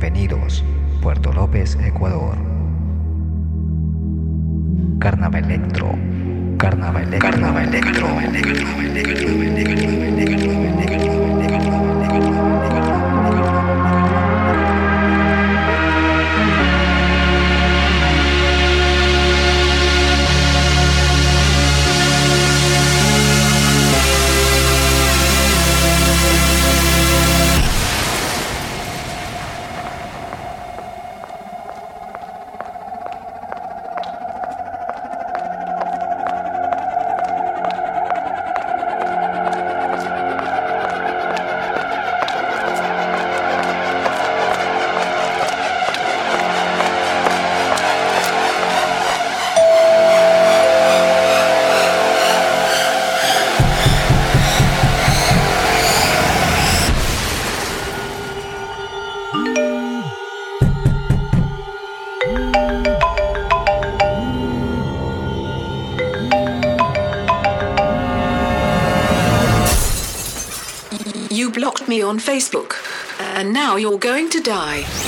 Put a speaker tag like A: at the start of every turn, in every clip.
A: Bienvenidos, Puerto López, Ecuador. Carnaval Electro. Carnaval Electro. Carnaval Electro. Carnaval Electro.
B: on you're going to die.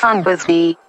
C: You
D: want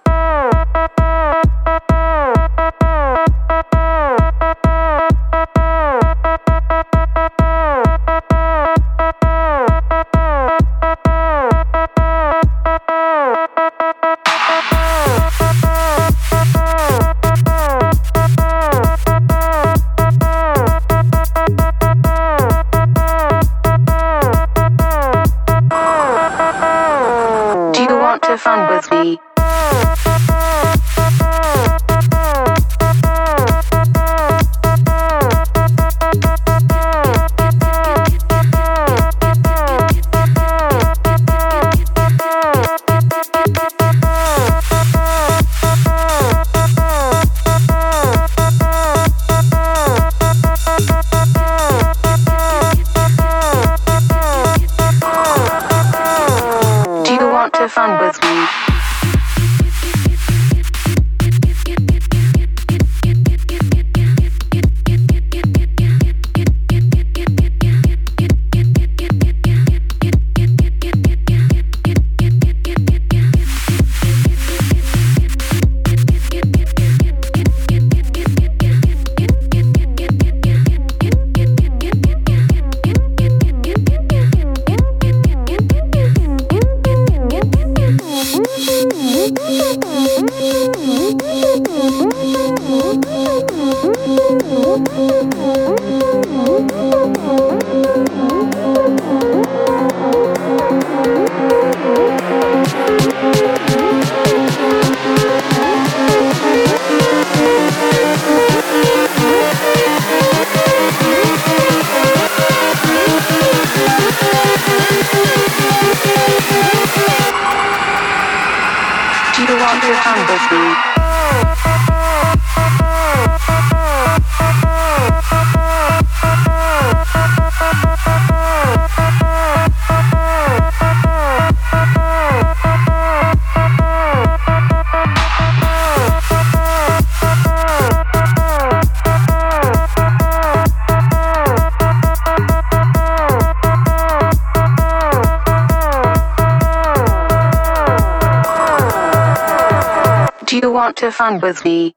D: to fun with me?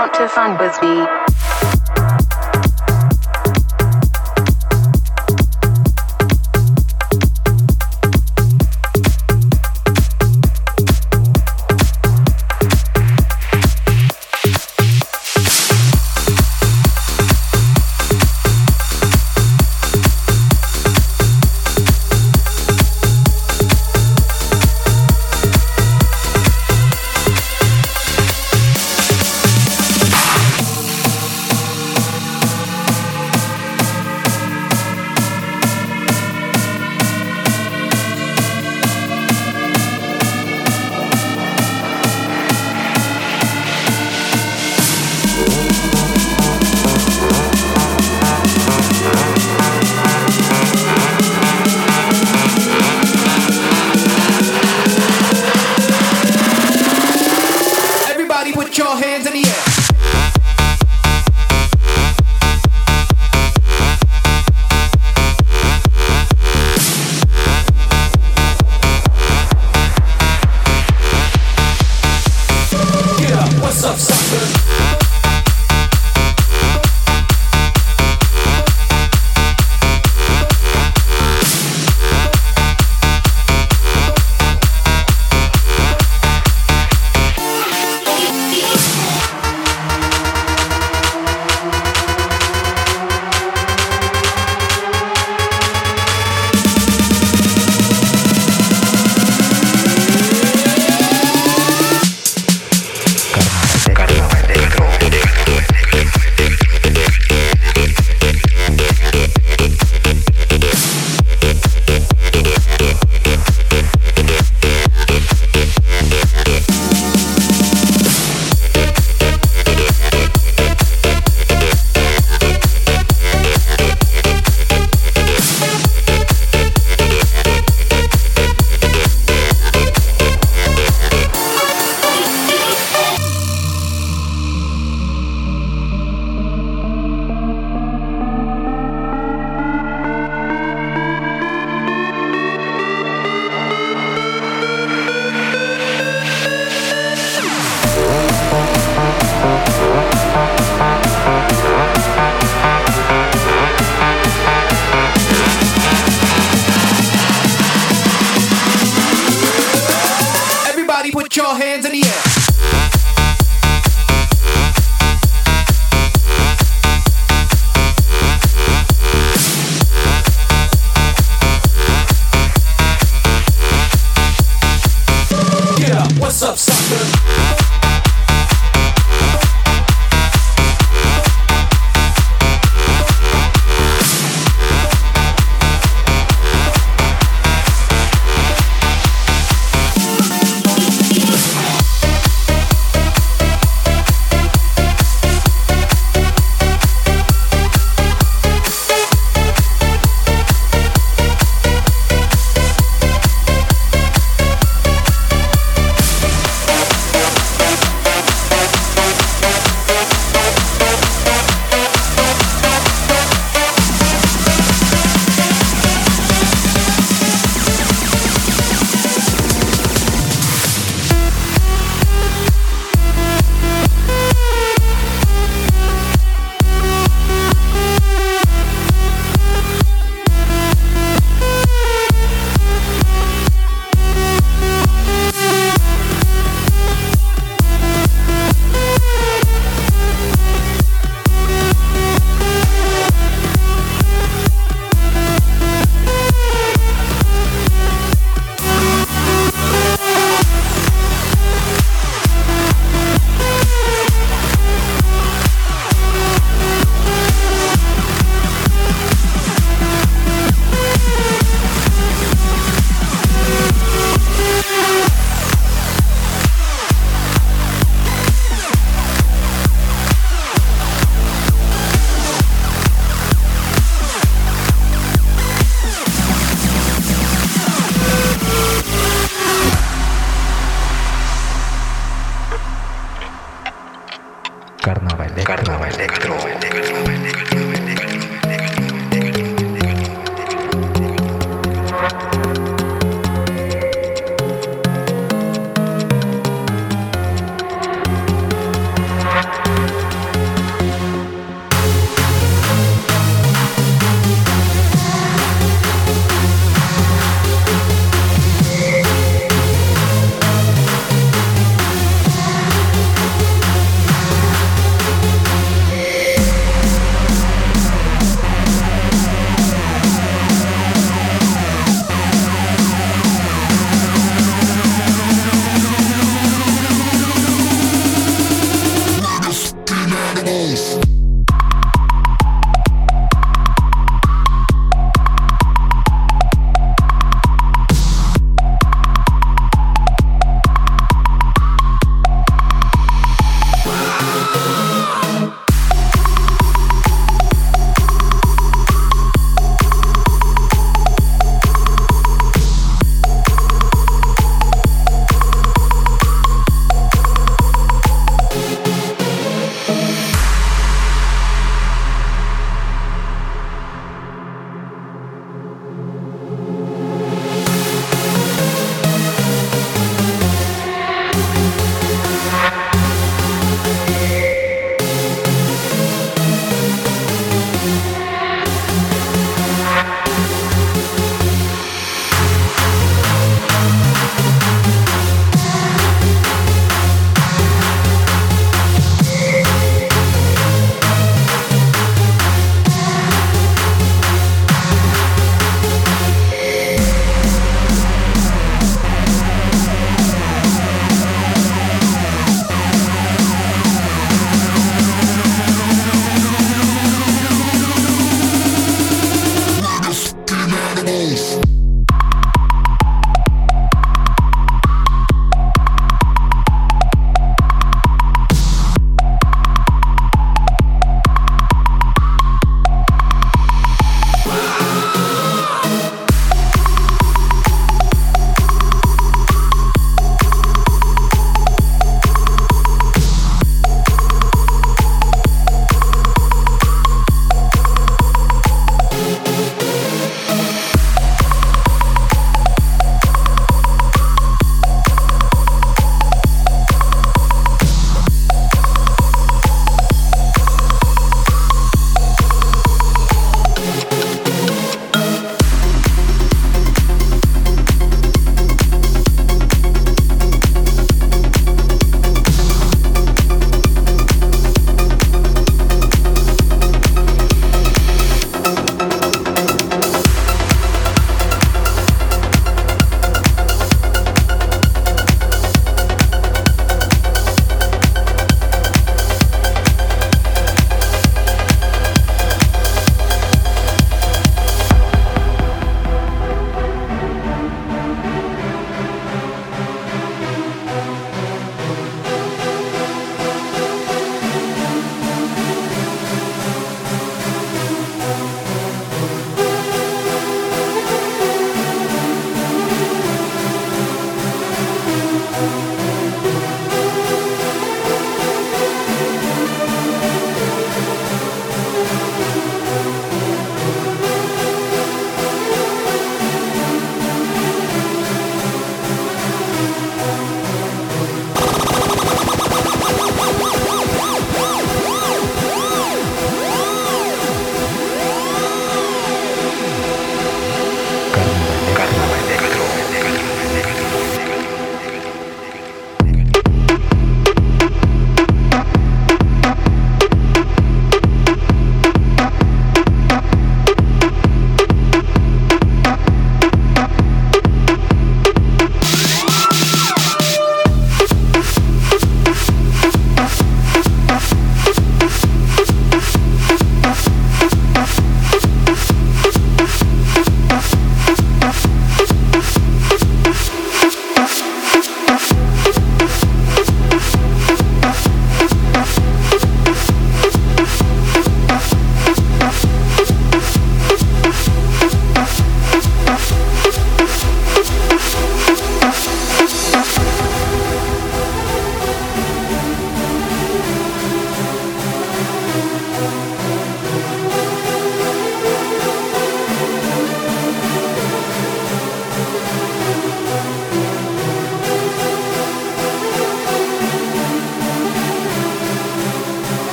D: want to fun with me?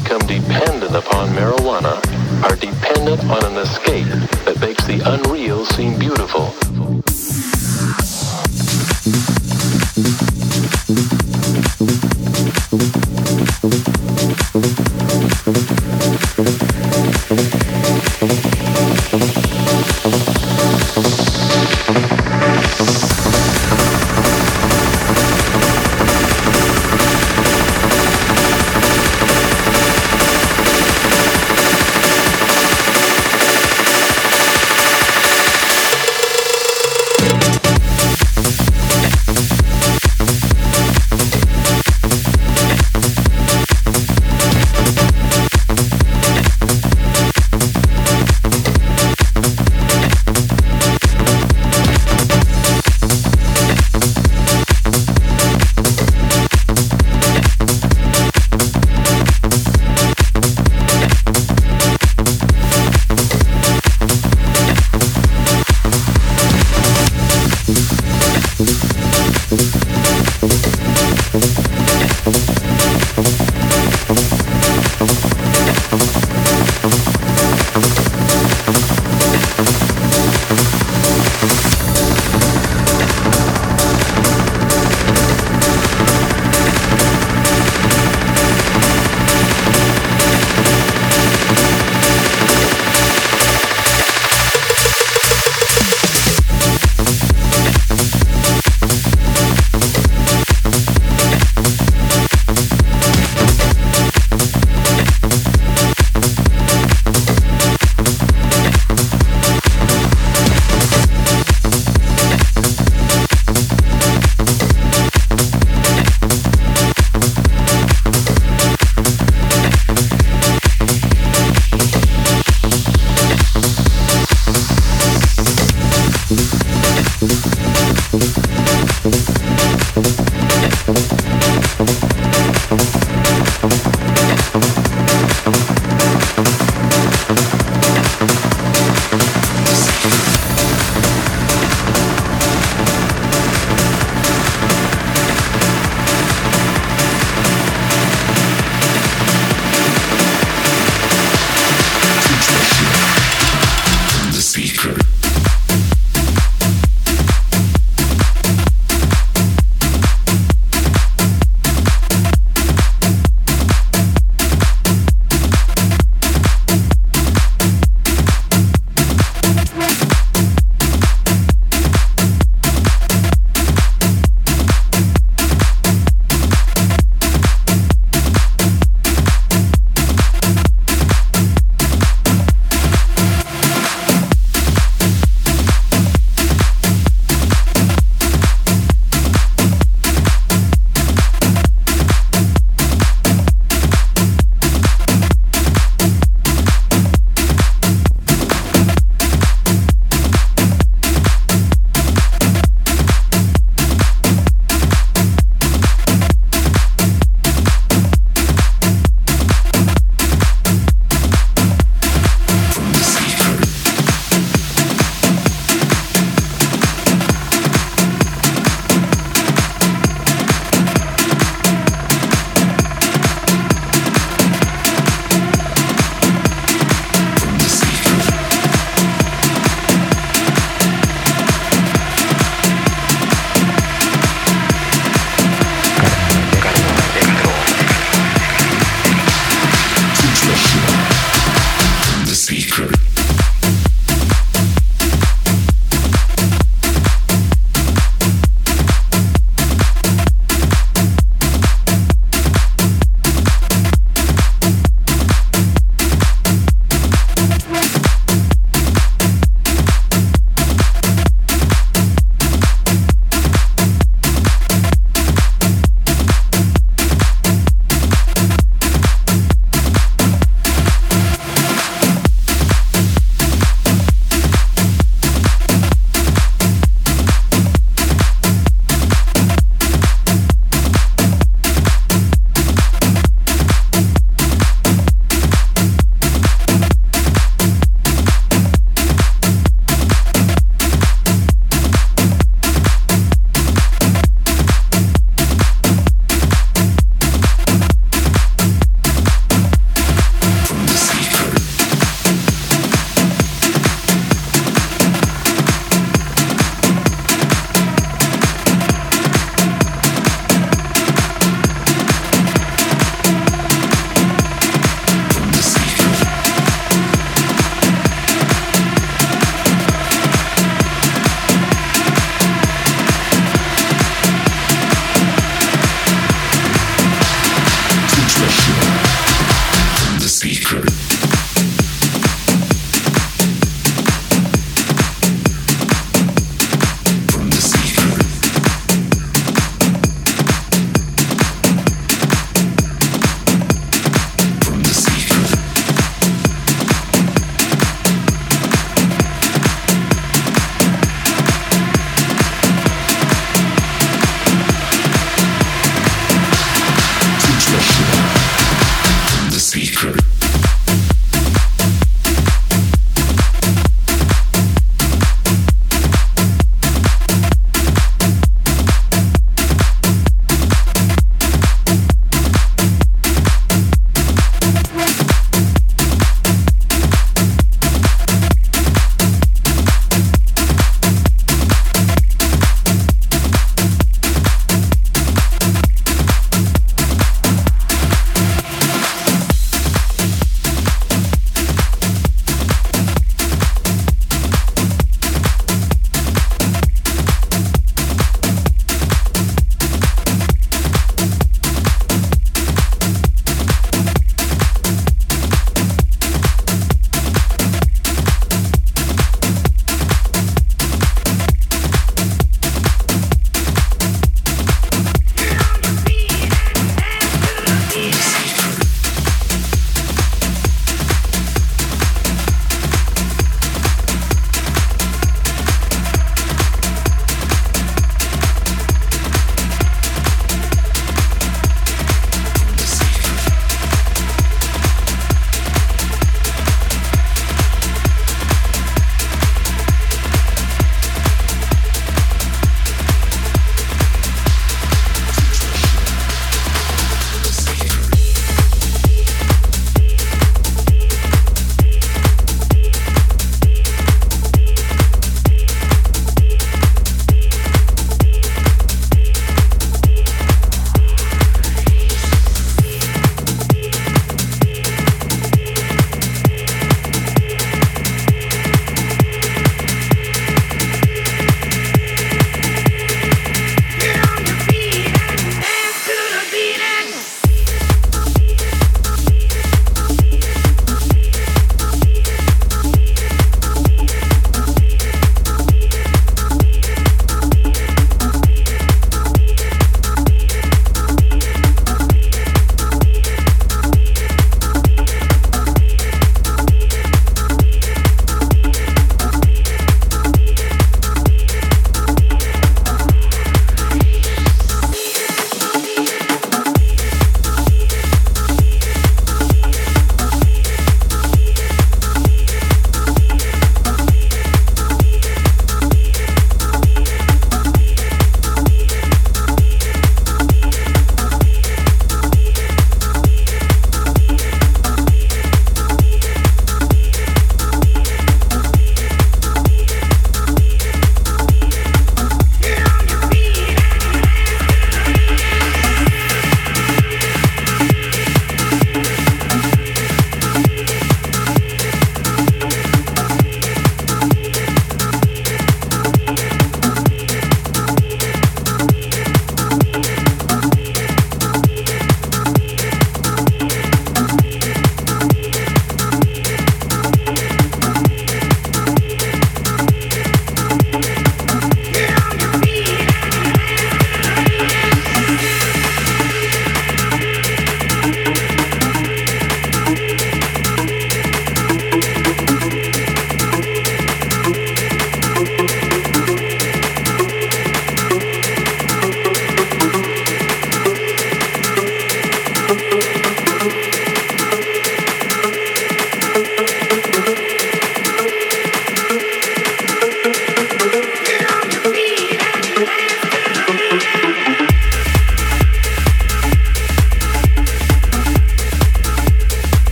E: Become dependent upon marijuana are dependent on an escape that makes the unreal seem beautiful.